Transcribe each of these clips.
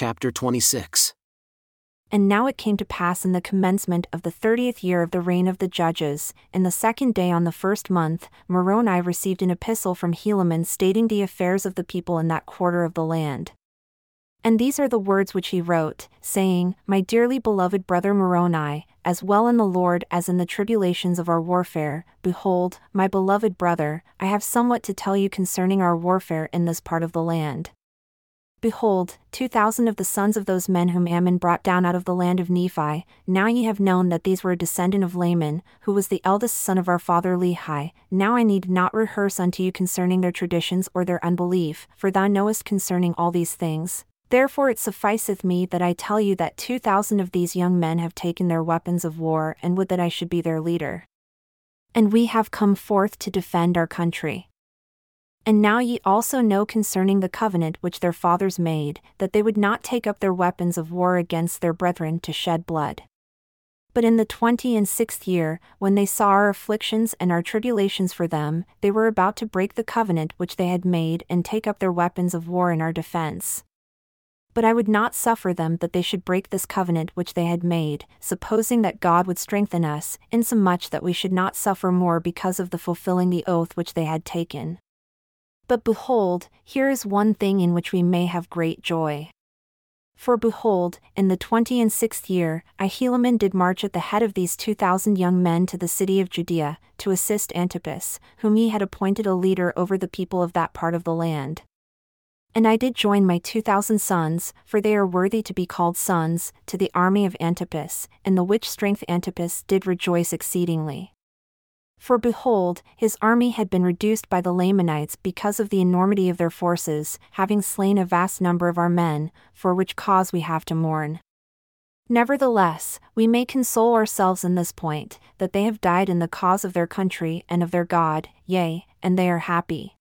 chapter 26. And now it came to pass in the commencement of the thirtieth year of the reign of the judges, in the second day on the first month, Moroni received an epistle from Helaman stating the affairs of the people in that quarter of the land. And these are the words which he wrote, saying, My dearly beloved brother Moroni, as well in the Lord as in the tribulations of our warfare, behold, my beloved brother, I have somewhat to tell you concerning our warfare in this part of the land. Behold, two thousand of the sons of those men whom Ammon brought down out of the land of Nephi, now ye have known that these were a descendant of Laman, who was the eldest son of our father Lehi. Now I need not rehearse unto you concerning their traditions or their unbelief, for thou knowest concerning all these things. Therefore it sufficeth me that I tell you that two thousand of these young men have taken their weapons of war and would that I should be their leader. And we have come forth to defend our country. And now ye also know concerning the covenant which their fathers made, that they would not take up their weapons of war against their brethren to shed blood. But in the twenty and sixth year, when they saw our afflictions and our tribulations for them, they were about to break the covenant which they had made and take up their weapons of war in our defense. But I would not suffer them that they should break this covenant which they had made, supposing that God would strengthen us, insomuch that we should not suffer more because of the fulfilling the oath which they had taken. But behold, here is one thing in which we may have great joy. For behold, in the twenty and sixth year, I Helaman did march at the head of these two thousand young men to the city of Judea, to assist Antipas, whom he had appointed a leader over the people of that part of the land. And I did join my two thousand sons, for they are worthy to be called sons, to the army of Antipas, in the which strength Antipas did rejoice exceedingly. For behold, his army had been reduced by the Lamanites because of the enormity of their forces, having slain a vast number of our men, for which cause we have to mourn. Nevertheless, we may console ourselves in this point, that they have died in the cause of their country and of their God, yea, and they are happy.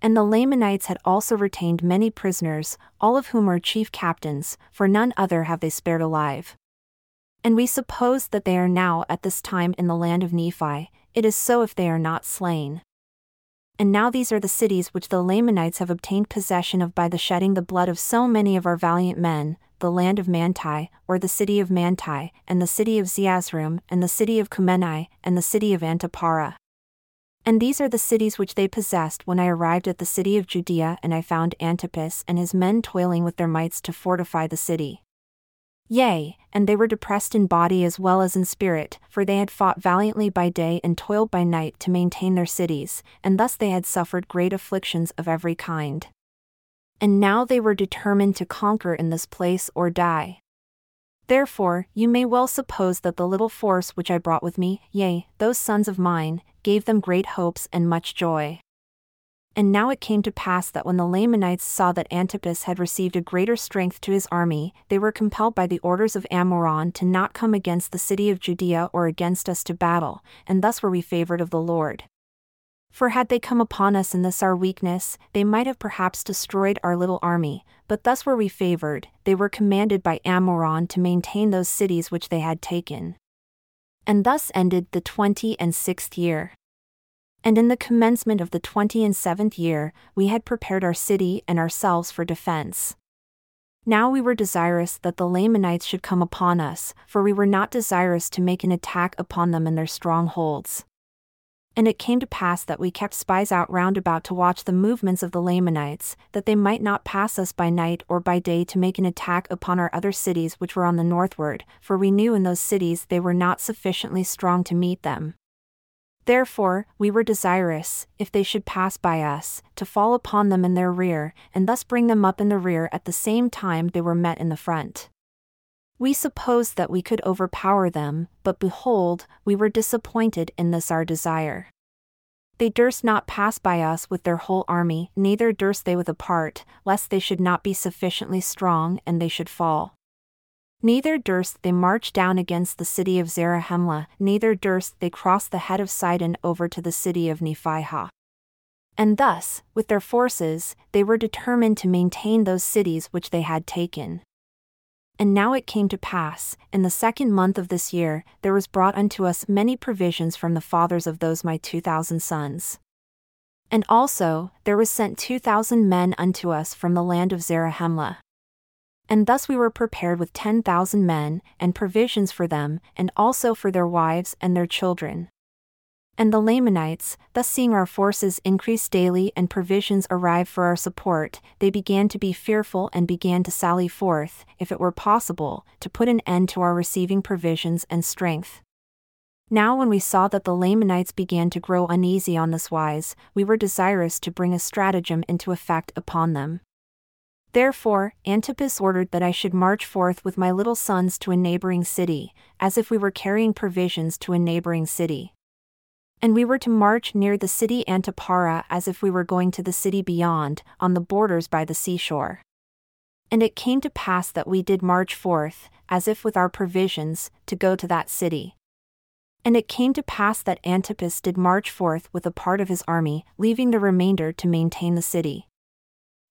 And the Lamanites had also retained many prisoners, all of whom are chief captains, for none other have they spared alive. And we suppose that they are now at this time in the land of Nephi, it is so if they are not slain. And now these are the cities which the Lamanites have obtained possession of by the shedding the blood of so many of our valiant men, the land of Manti, or the city of Manti, and the city of Zeezrom, and the city of Cumeni, and the city of Antiparah. And these are the cities which they possessed when I arrived at the city of Judea and I found Antipas and his men toiling with their mights to fortify the city. Yea, and they were depressed in body as well as in spirit, for they had fought valiantly by day and toiled by night to maintain their cities, and thus they had suffered great afflictions of every kind. And now they were determined to conquer in this place or die. Therefore, you may well suppose that the little force which I brought with me, yea, those sons of mine, gave them great hopes and much joy. And now it came to pass that when the Lamanites saw that Antipas had received a greater strength to his army, they were compelled by the orders of Ammoron to not come against the city of Judea or against us to battle, and thus were we favored of the Lord. For had they come upon us in this our weakness, they might have perhaps destroyed our little army, but thus were we favored, they were commanded by Ammoron to maintain those cities which they had taken. And thus ended the twenty and sixth year. And in the commencement of the twenty and seventh year, we had prepared our city and ourselves for defense. Now we were desirous that the Lamanites should come upon us, for we were not desirous to make an attack upon them in their strongholds. And it came to pass that we kept spies out round about to watch the movements of the Lamanites, that they might not pass us by night or by day to make an attack upon our other cities which were on the northward, for we knew in those cities they were not sufficiently strong to meet them. Therefore, we were desirous, if they should pass by us, to fall upon them in their rear, and thus bring them up in the rear at the same time they were met in the front. We supposed that we could overpower them, but behold, we were disappointed in this our desire. They durst not pass by us with their whole army, neither durst they with a part, lest they should not be sufficiently strong and they should fall. Neither durst they march down against the city of Zarahemla, neither durst they cross the head of Sidon over to the city of Nephihah. And thus, with their forces, they were determined to maintain those cities which they had taken. And now it came to pass, in the second month of this year, there was brought unto us many provisions from the fathers of those my two thousand sons. And also, there was sent two thousand men unto us from the land of Zarahemla. And thus we were prepared with ten thousand men, and provisions for them, and also for their wives and their children. And the Lamanites, thus seeing our forces increase daily and provisions arrive for our support, they began to be fearful and began to sally forth, if it were possible, to put an end to our receiving provisions and strength. Now, when we saw that the Lamanites began to grow uneasy on this wise, we were desirous to bring a stratagem into effect upon them. Therefore, Antipas ordered that I should march forth with my little sons to a neighboring city, as if we were carrying provisions to a neighboring city. And we were to march near the city Antiparah as if we were going to the city beyond, on the borders by the seashore. And it came to pass that we did march forth, as if with our provisions, to go to that city. And it came to pass that Antipas did march forth with a part of his army, leaving the remainder to maintain the city.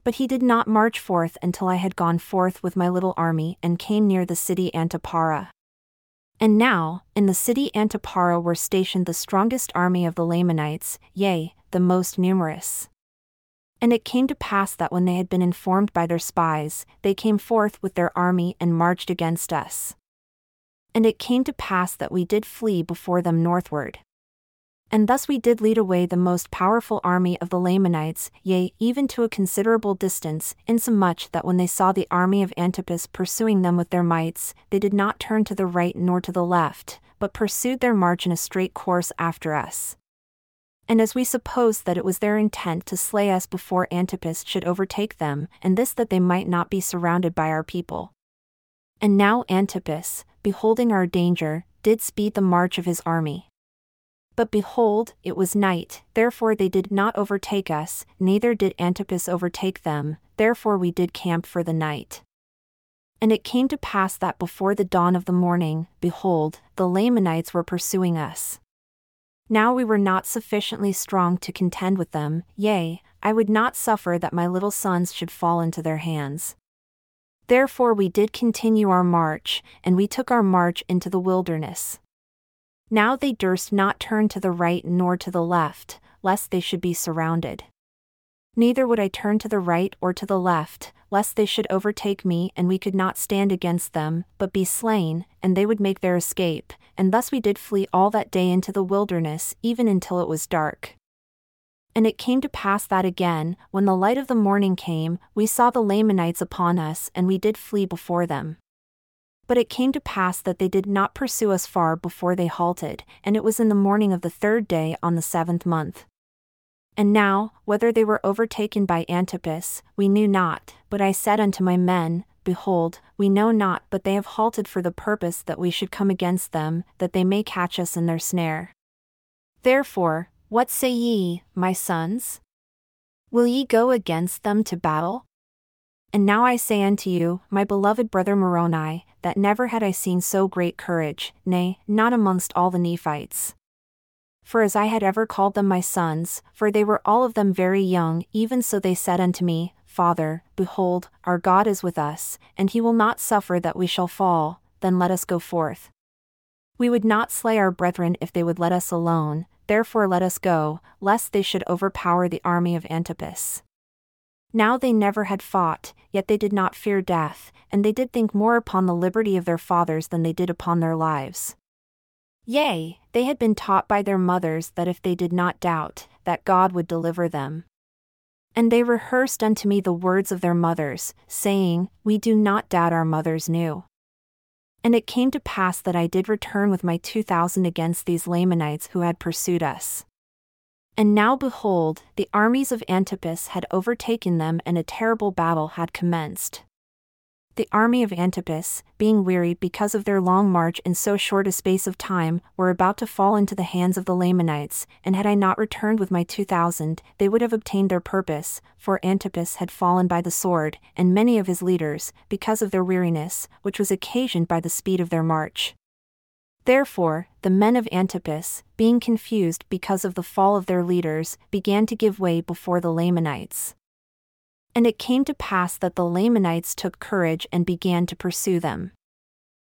But he did not march forth until I had gone forth with my little army and came near the city Antiparah. And now, in the city Antiparah were stationed the strongest army of the Lamanites, yea, the most numerous. And it came to pass that when they had been informed by their spies, they came forth with their army and marched against us. And it came to pass that we did flee before them northward. And thus we did lead away the most powerful army of the Lamanites, yea, even to a considerable distance, insomuch that when they saw the army of Antipas pursuing them with their mights, they did not turn to the right nor to the left, but pursued their march in a straight course after us. And as we supposed that it was their intent to slay us before Antipas should overtake them, and this that they might not be surrounded by our people. And now Antipas, beholding our danger, did speed the march of his army. But behold, it was night, therefore they did not overtake us, neither did Antipas overtake them, therefore we did camp for the night. And it came to pass that before the dawn of the morning, behold, the Lamanites were pursuing us. Now we were not sufficiently strong to contend with them, yea, I would not suffer that my little sons should fall into their hands. Therefore we did continue our march, and we took our march into the wilderness. Now they durst not turn to the right nor to the left, lest they should be surrounded. Neither would I turn to the right or to the left, lest they should overtake me and we could not stand against them, but be slain, and they would make their escape, and thus we did flee all that day into the wilderness, even until it was dark. And it came to pass that again, when the light of the morning came, we saw the Lamanites upon us, and we did flee before them. But it came to pass that they did not pursue us far before they halted, and it was in the morning of the third day on the seventh month. And now, whether they were overtaken by Antipas, we knew not, but I said unto my men, Behold, we know not, but they have halted for the purpose that we should come against them, that they may catch us in their snare. Therefore, what say ye, my sons? Will ye go against them to battle? And now I say unto you, my beloved brother Moroni, that never had I seen so great courage, nay, not amongst all the Nephites. For as I had ever called them my sons, for they were all of them very young, even so they said unto me, Father, behold, our God is with us, and he will not suffer that we shall fall, then let us go forth. We would not slay our brethren if they would let us alone, therefore let us go, lest they should overpower the army of Antipas. Now they never had fought, yet they did not fear death, and they did think more upon the liberty of their fathers than they did upon their lives. Yea, they had been taught by their mothers that if they did not doubt, that God would deliver them. And they rehearsed unto me the words of their mothers, saying, We do not doubt our mothers knew. And it came to pass that I did return with my two thousand against these Lamanites who had pursued us. And now behold, the armies of Antipas had overtaken them and a terrible battle had commenced. The army of Antipas, being wearied because of their long march in so short a space of time, were about to fall into the hands of the Lamanites, and had I not returned with my two thousand, they would have obtained their purpose, for Antipas had fallen by the sword, and many of his leaders, because of their weariness, which was occasioned by the speed of their march. Therefore, the men of Antipas, being confused because of the fall of their leaders, began to give way before the Lamanites. And it came to pass that the Lamanites took courage and began to pursue them.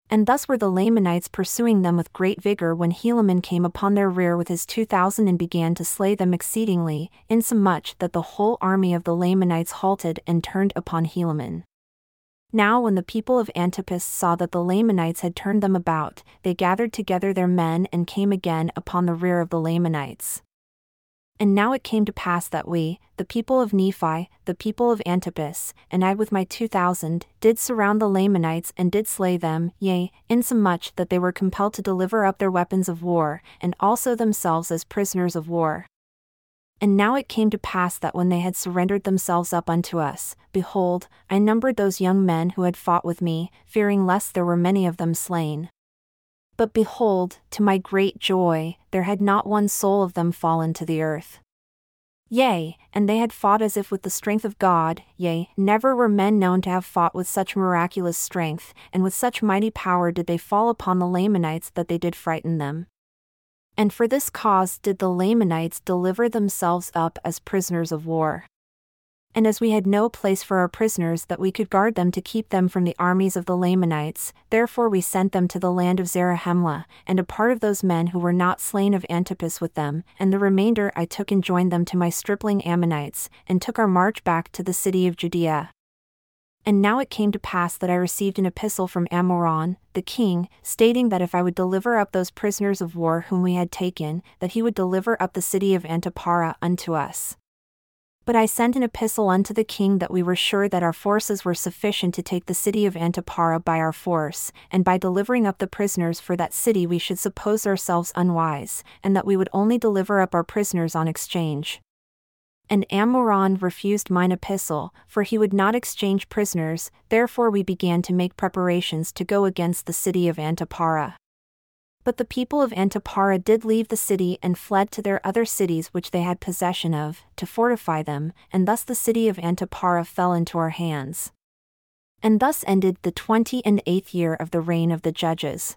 And thus were the Lamanites pursuing them with great vigor when Helaman came upon their rear with his two thousand and began to slay them exceedingly, insomuch that the whole army of the Lamanites halted and turned upon Helaman. Now, when the people of Antipas saw that the Lamanites had turned them about, they gathered together their men and came again upon the rear of the Lamanites. And now it came to pass that we, the people of Nephi, the people of Antipas, and I with my two thousand, did surround the Lamanites and did slay them, yea, insomuch that they were compelled to deliver up their weapons of war, and also themselves as prisoners of war. And now it came to pass that when they had surrendered themselves up unto us, behold, I numbered those young men who had fought with me, fearing lest there were many of them slain. But behold, to my great joy, there had not one soul of them fallen to the earth. Yea, and they had fought as if with the strength of God, yea, never were men known to have fought with such miraculous strength, and with such mighty power did they fall upon the Lamanites that they did frighten them. And for this cause did the Lamanites deliver themselves up as prisoners of war. And as we had no place for our prisoners that we could guard them to keep them from the armies of the Lamanites, therefore we sent them to the land of Zarahemla, and a part of those men who were not slain of Antipas with them, and the remainder I took and joined them to my stripling Ammonites, and took our march back to the city of Judea. And now it came to pass that I received an epistle from Ammoron, the king, stating that if I would deliver up those prisoners of war whom we had taken, that he would deliver up the city of Antiparah unto us. But I sent an epistle unto the king that we were sure that our forces were sufficient to take the city of Antiparah by our force, and by delivering up the prisoners for that city we should suppose ourselves unwise, and that we would only deliver up our prisoners on exchange. And Ammoron refused mine epistle, for he would not exchange prisoners, therefore we began to make preparations to go against the city of Antiparah. But the people of Antiparah did leave the city and fled to their other cities which they had possession of, to fortify them, and thus the city of Antiparah fell into our hands. And thus ended the twenty and eighth year of the reign of the judges.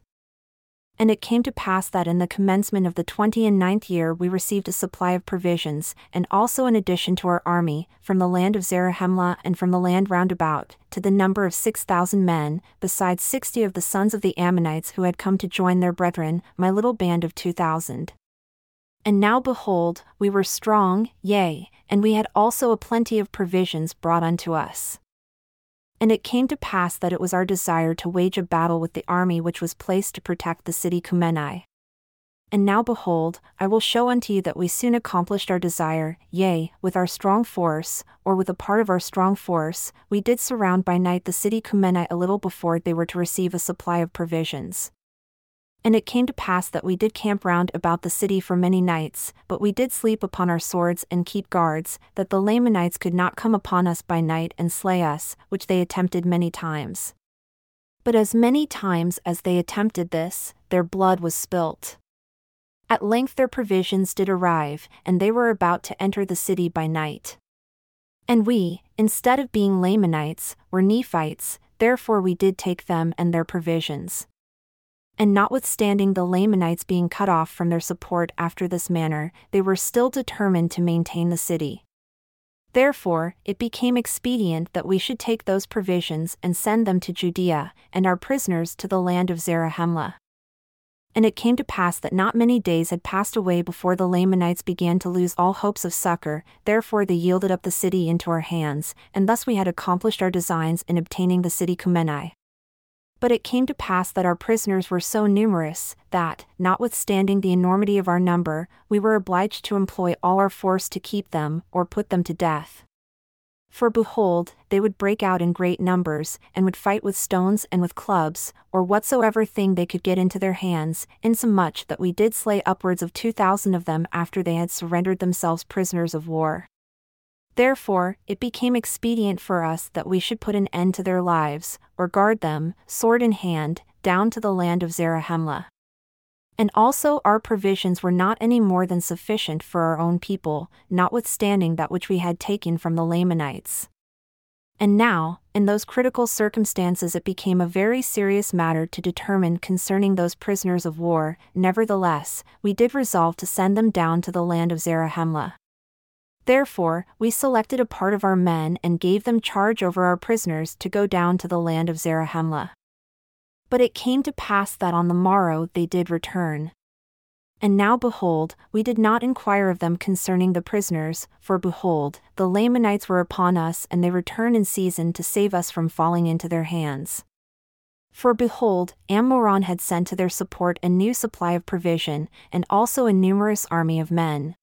And it came to pass that in the commencement of the twenty and ninth year we received a supply of provisions, and also an addition to our army, from the land of Zarahemla and from the land round about, to the number of six thousand men, besides sixty of the sons of the Ammonites who had come to join their brethren, my little band of two thousand. And now behold, we were strong, yea, and we had also a plenty of provisions brought unto us. And it came to pass that it was our desire to wage a battle with the army which was placed to protect the city Cumeni. And now behold, I will show unto you that we soon accomplished our desire, yea, with our strong force, or with a part of our strong force, we did surround by night the city Cumeni a little before they were to receive a supply of provisions. And it came to pass that we did camp round about the city for many nights, but we did sleep upon our swords and keep guards, that the Lamanites could not come upon us by night and slay us, which they attempted many times. But as many times as they attempted this, their blood was spilt. At length their provisions did arrive, and they were about to enter the city by night. And we, instead of being Lamanites, were Nephites, therefore we did take them and their provisions. And notwithstanding the Lamanites being cut off from their support after this manner, they were still determined to maintain the city. Therefore, it became expedient that we should take those provisions and send them to Judea, and our prisoners to the land of Zarahemla. And it came to pass that not many days had passed away before the Lamanites began to lose all hopes of succor, therefore they yielded up the city into our hands, and thus we had accomplished our designs in obtaining the city Cumeni. But it came to pass that our prisoners were so numerous, that, notwithstanding the enormity of our number, we were obliged to employ all our force to keep them, or put them to death. For behold, they would break out in great numbers, and would fight with stones and with clubs, or whatsoever thing they could get into their hands, insomuch that we did slay upwards of two thousand of them after they had surrendered themselves prisoners of war. Therefore, it became expedient for us that we should put an end to their lives, or guard them, sword in hand, down to the land of Zarahemla. And also our provisions were not any more than sufficient for our own people, notwithstanding that which we had taken from the Lamanites. And now, in those critical circumstances, it became a very serious matter to determine concerning those prisoners of war, nevertheless, we did resolve to send them down to the land of Zarahemla. Therefore, we selected a part of our men and gave them charge over our prisoners to go down to the land of Zarahemla. But it came to pass that on the morrow they did return. And now behold, we did not inquire of them concerning the prisoners, for behold, the Lamanites were upon us and they return in season to save us from falling into their hands. For behold, Ammoron had sent to their support a new supply of provision, and also a numerous army of men.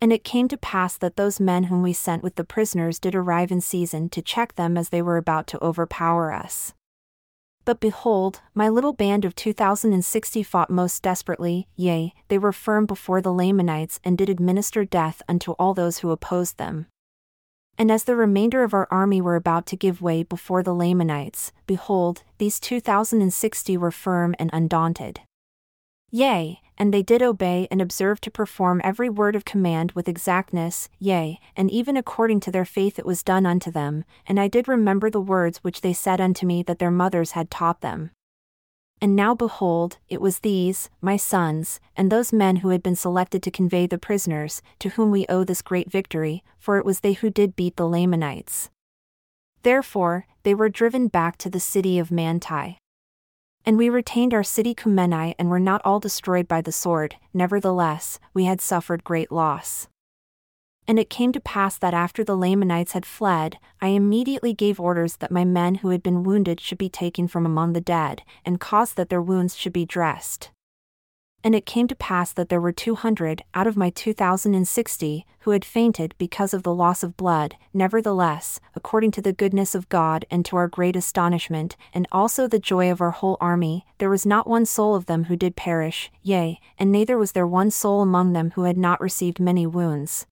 And it came to pass that those men whom we sent with the prisoners did arrive in season to check them as they were about to overpower us. But behold, my little band of two thousand and sixty fought most desperately, yea, they were firm before the Lamanites and did administer death unto all those who opposed them. And as the remainder of our army were about to give way before the Lamanites, behold, these two thousand and sixty were firm and undaunted. Yea, and they did obey and observe to perform every word of command with exactness, yea, and even according to their faith it was done unto them, and I did remember the words which they said unto me that their mothers had taught them. And now behold, it was these, my sons, and those men who had been selected to convey the prisoners, to whom we owe this great victory, for it was they who did beat the Lamanites. Therefore, they were driven back to the city of Manti. And we retained our city Cumeni and were not all destroyed by the sword, nevertheless, we had suffered great loss. And it came to pass that after the Lamanites had fled, I immediately gave orders that my men who had been wounded should be taken from among the dead, and caused that their wounds should be dressed. And it came to pass that there were two hundred, out of my two thousand and sixty, who had fainted because of the loss of blood, nevertheless, according to the goodness of God and to our great astonishment, and also the joy of our whole army, there was not one soul of them who did perish, yea, and neither was there one soul among them who had not received many wounds.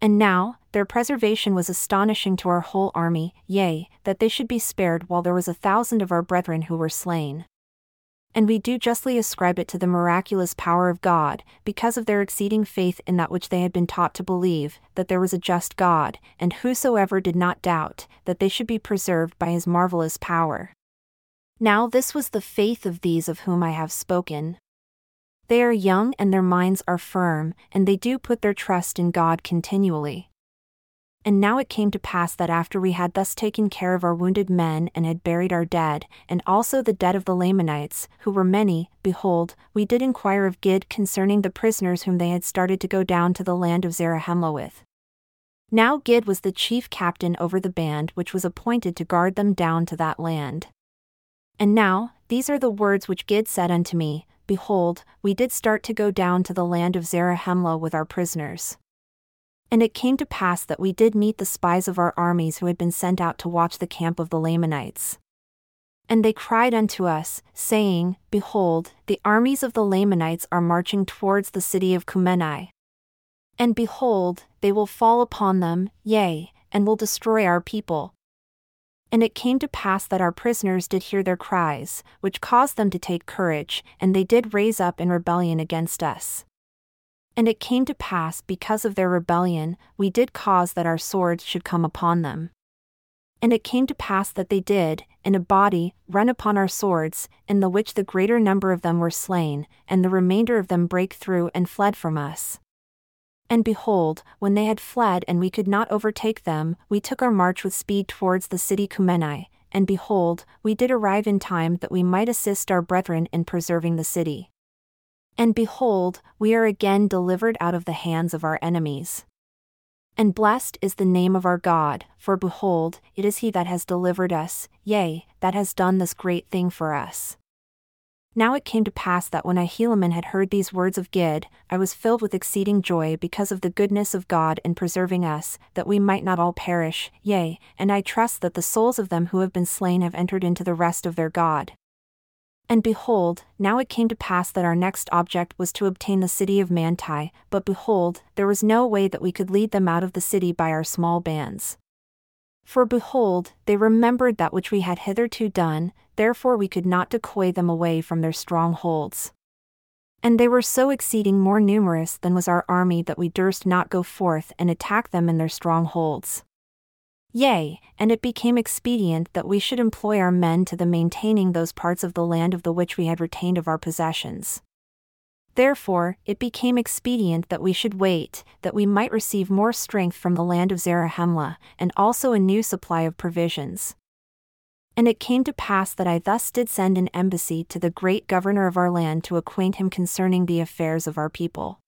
And now, their preservation was astonishing to our whole army, yea, that they should be spared while there was a thousand of our brethren who were slain. And we do justly ascribe it to the miraculous power of God, because of their exceeding faith in that which they had been taught to believe, that there was a just God, and whosoever did not doubt, that they should be preserved by his marvelous power. Now this was the faith of these of whom I have spoken. They are young and their minds are firm, and they do put their trust in God continually. And now it came to pass that after we had thus taken care of our wounded men and had buried our dead, and also the dead of the Lamanites, who were many, behold, we did inquire of Gid concerning the prisoners whom they had started to go down to the land of Zarahemla with. Now Gid was the chief captain over the band which was appointed to guard them down to that land. And now, these are the words which Gid said unto me Behold, we did start to go down to the land of Zarahemla with our prisoners. And it came to pass that we did meet the spies of our armies who had been sent out to watch the camp of the Lamanites. And they cried unto us, saying, Behold, the armies of the Lamanites are marching towards the city of Cumeni. And behold, they will fall upon them, yea, and will destroy our people. And it came to pass that our prisoners did hear their cries, which caused them to take courage, and they did raise up in rebellion against us. And it came to pass because of their rebellion, we did cause that our swords should come upon them. And it came to pass that they did, in a body, run upon our swords, in the which the greater number of them were slain, and the remainder of them brake through and fled from us. And behold, when they had fled and we could not overtake them, we took our march with speed towards the city Cumeni, and behold, we did arrive in time that we might assist our brethren in preserving the city. And behold, we are again delivered out of the hands of our enemies. And blessed is the name of our God, for behold, it is He that has delivered us, yea, that has done this great thing for us. Now it came to pass that when Helaman had heard these words of Gid, I was filled with exceeding joy because of the goodness of God in preserving us, that we might not all perish, yea, and I trust that the souls of them who have been slain have entered into the rest of their God. And behold, now it came to pass that our next object was to obtain the city of Manti, but behold, there was no way that we could lead them out of the city by our small bands. For behold, they remembered that which we had hitherto done, therefore we could not decoy them away from their strongholds. And they were so exceeding more numerous than was our army that we durst not go forth and attack them in their strongholds. Yea, and it became expedient that we should employ our men to the maintaining those parts of the land of the which we had retained of our possessions. Therefore, it became expedient that we should wait, that we might receive more strength from the land of Zarahemla, and also a new supply of provisions. And it came to pass that I thus did send an embassy to the great governor of our land to acquaint him concerning the affairs of our people.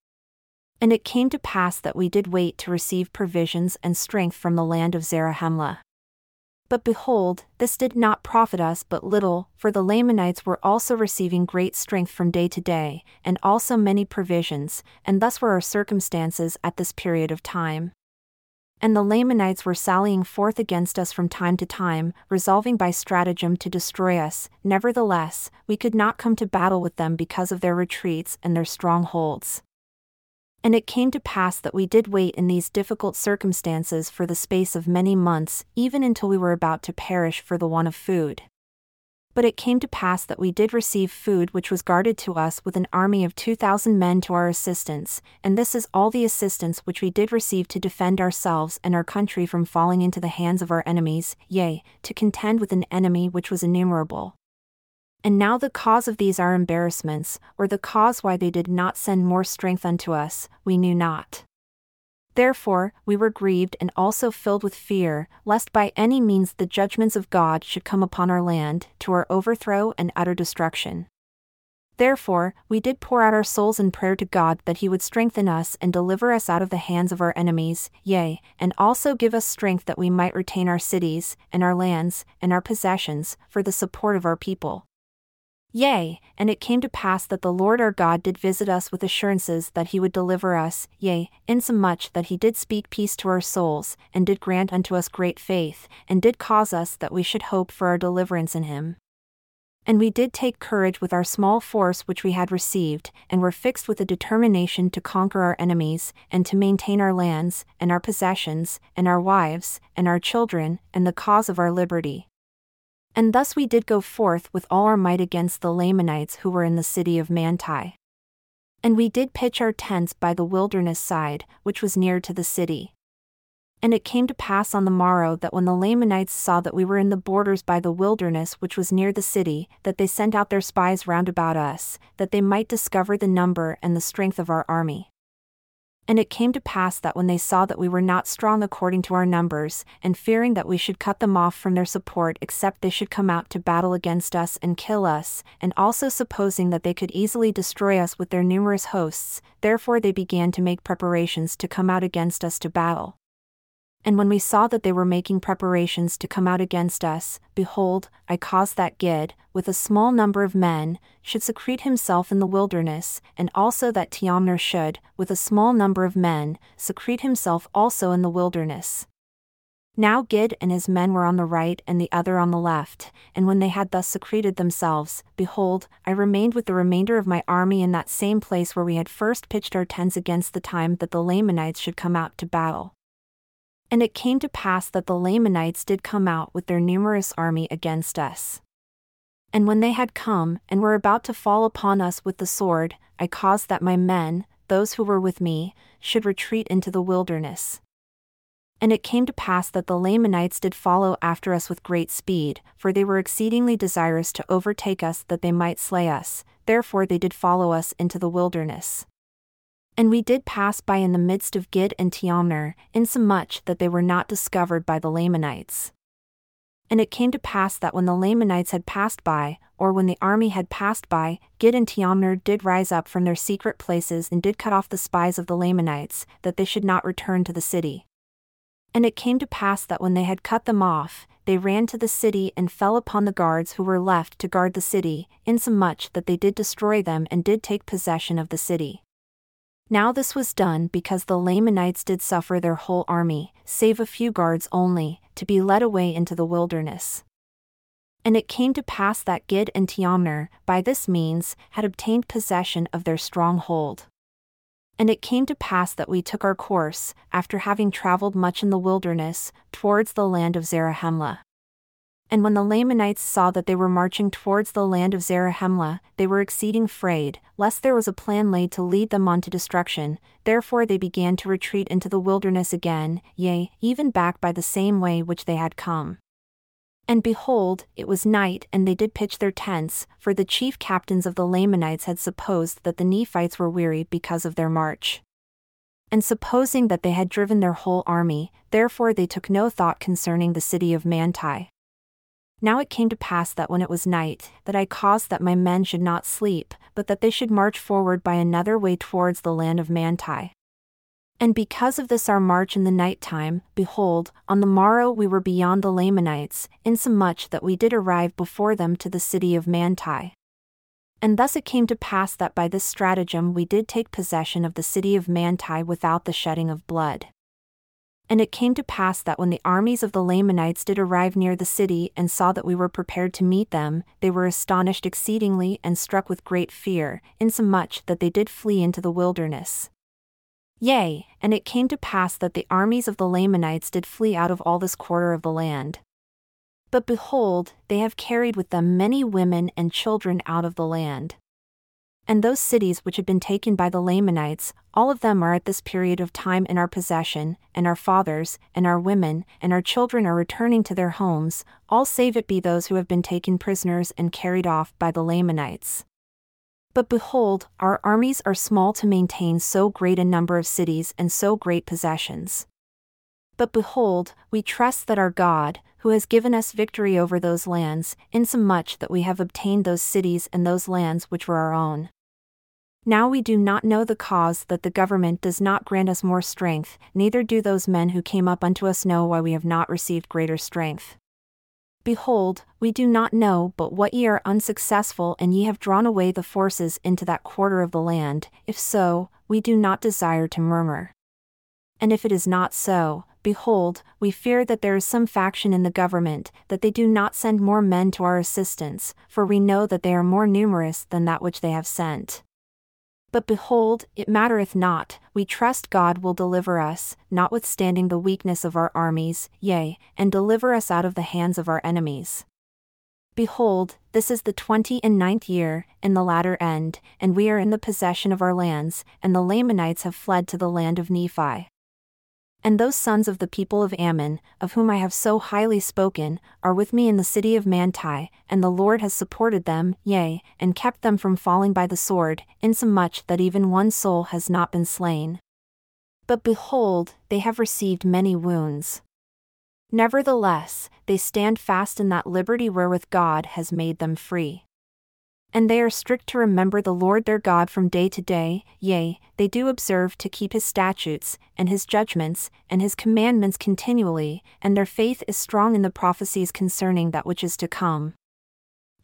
And it came to pass that we did wait to receive provisions and strength from the land of Zarahemla. But behold, this did not profit us but little, for the Lamanites were also receiving great strength from day to day, and also many provisions, and thus were our circumstances at this period of time. And the Lamanites were sallying forth against us from time to time, resolving by stratagem to destroy us. Nevertheless, we could not come to battle with them because of their retreats and their strongholds. And it came to pass that we did wait in these difficult circumstances for the space of many months, even until we were about to perish for the want of food. But it came to pass that we did receive food which was guarded to us with an army of two thousand men to our assistance, and this is all the assistance which we did receive to defend ourselves and our country from falling into the hands of our enemies, yea, to contend with an enemy which was innumerable. And now the cause of these our embarrassments, or the cause why they did not send more strength unto us, we knew not. Therefore, we were grieved and also filled with fear, lest by any means the judgments of God should come upon our land, to our overthrow and utter destruction. Therefore, we did pour out our souls in prayer to God that He would strengthen us and deliver us out of the hands of our enemies, yea, and also give us strength that we might retain our cities, and our lands, and our possessions, for the support of our people. Yea, and it came to pass that the Lord our God did visit us with assurances that he would deliver us, yea, insomuch that he did speak peace to our souls, and did grant unto us great faith, and did cause us that we should hope for our deliverance in him. And we did take courage with our small force which we had received, and were fixed with a determination to conquer our enemies, and to maintain our lands, and our possessions, and our wives, and our children, and the cause of our liberty. And thus we did go forth with all our might against the Lamanites who were in the city of Manti. And we did pitch our tents by the wilderness side, which was near to the city. And it came to pass on the morrow that when the Lamanites saw that we were in the borders by the wilderness which was near the city, that they sent out their spies round about us, that they might discover the number and the strength of our army. And it came to pass that when they saw that we were not strong according to our numbers, and fearing that we should cut them off from their support except they should come out to battle against us and kill us, and also supposing that they could easily destroy us with their numerous hosts, therefore they began to make preparations to come out against us to battle. And when we saw that they were making preparations to come out against us, behold, I caused that Gid, with a small number of men, should secrete himself in the wilderness, and also that Teomner should, with a small number of men, secrete himself also in the wilderness. Now Gid and his men were on the right and the other on the left, and when they had thus secreted themselves, behold, I remained with the remainder of my army in that same place where we had first pitched our tents against the time that the Lamanites should come out to battle. And it came to pass that the Lamanites did come out with their numerous army against us. And when they had come, and were about to fall upon us with the sword, I caused that my men, those who were with me, should retreat into the wilderness. And it came to pass that the Lamanites did follow after us with great speed, for they were exceedingly desirous to overtake us that they might slay us, therefore they did follow us into the wilderness. And we did pass by in the midst of Gid and Teomner, insomuch that they were not discovered by the Lamanites. And it came to pass that when the Lamanites had passed by, or when the army had passed by, Gid and Teomner did rise up from their secret places and did cut off the spies of the Lamanites, that they should not return to the city. And it came to pass that when they had cut them off, they ran to the city and fell upon the guards who were left to guard the city, insomuch that they did destroy them and did take possession of the city. Now this was done because the Lamanites did suffer their whole army, save a few guards only, to be led away into the wilderness. And it came to pass that Gid and Teomner, by this means, had obtained possession of their stronghold. And it came to pass that we took our course, after having travelled much in the wilderness, towards the land of Zarahemla. And when the Lamanites saw that they were marching towards the land of Zarahemla, they were exceeding afraid, lest there was a plan laid to lead them on to destruction, therefore they began to retreat into the wilderness again, yea, even back by the same way which they had come. And behold, it was night, and they did pitch their tents, for the chief captains of the Lamanites had supposed that the Nephites were weary because of their march. And supposing that they had driven their whole army, therefore they took no thought concerning the city of Manti. Now it came to pass that when it was night, that I caused that my men should not sleep, but that they should march forward by another way towards the land of Manti. And because of this our march in the night time, behold, on the morrow we were beyond the Lamanites, insomuch that we did arrive before them to the city of Manti. And thus it came to pass that by this stratagem we did take possession of the city of Manti without the shedding of blood. And it came to pass that when the armies of the Lamanites did arrive near the city and saw that we were prepared to meet them, they were astonished exceedingly and struck with great fear, insomuch that they did flee into the wilderness. Yea, and it came to pass that the armies of the Lamanites did flee out of all this quarter of the land. But behold, they have carried with them many women and children out of the land. And those cities which had been taken by the Lamanites, all of them are at this period of time in our possession, and our fathers, and our women, and our children are returning to their homes, all save it be those who have been taken prisoners and carried off by the Lamanites. But behold, our armies are small to maintain so great a number of cities and so great possessions. But behold, we trust that our God, who has given us victory over those lands, insomuch that we have obtained those cities and those lands which were our own. Now we do not know the cause that the government does not grant us more strength, neither do those men who came up unto us know why we have not received greater strength. Behold, we do not know but what ye are unsuccessful and ye have drawn away the forces into that quarter of the land, if so, we do not desire to murmur. And if it is not so, behold, we fear that there is some faction in the government, that they do not send more men to our assistance, for we know that they are more numerous than that which they have sent. But behold, it mattereth not, we trust God will deliver us, notwithstanding the weakness of our armies, yea, and deliver us out of the hands of our enemies. Behold, this is the twenty and ninth year, in the latter end, and we are in the possession of our lands, and the Lamanites have fled to the land of Nephi. And those sons of the people of Ammon, of whom I have so highly spoken, are with me in the city of Manti, and the Lord has supported them, yea, and kept them from falling by the sword, insomuch that even one soul has not been slain. But behold, they have received many wounds. Nevertheless, they stand fast in that liberty wherewith God has made them free and they are strict to remember the Lord their God from day to day, yea, they do observe to keep his statutes, and his judgments, and his commandments continually, and their faith is strong in the prophecies concerning that which is to come.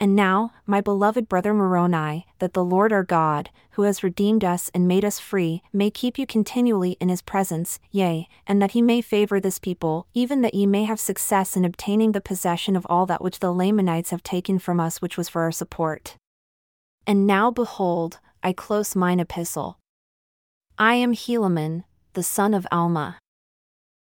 And now, my beloved brother Moroni, that the Lord our God, who has redeemed us and made us free, may keep you continually in his presence, yea, and that he may favor this people, even that ye may have success in obtaining the possession of all that which the Lamanites have taken from us, which was for our support. And now behold, I close mine epistle. I am Helaman, the son of Alma.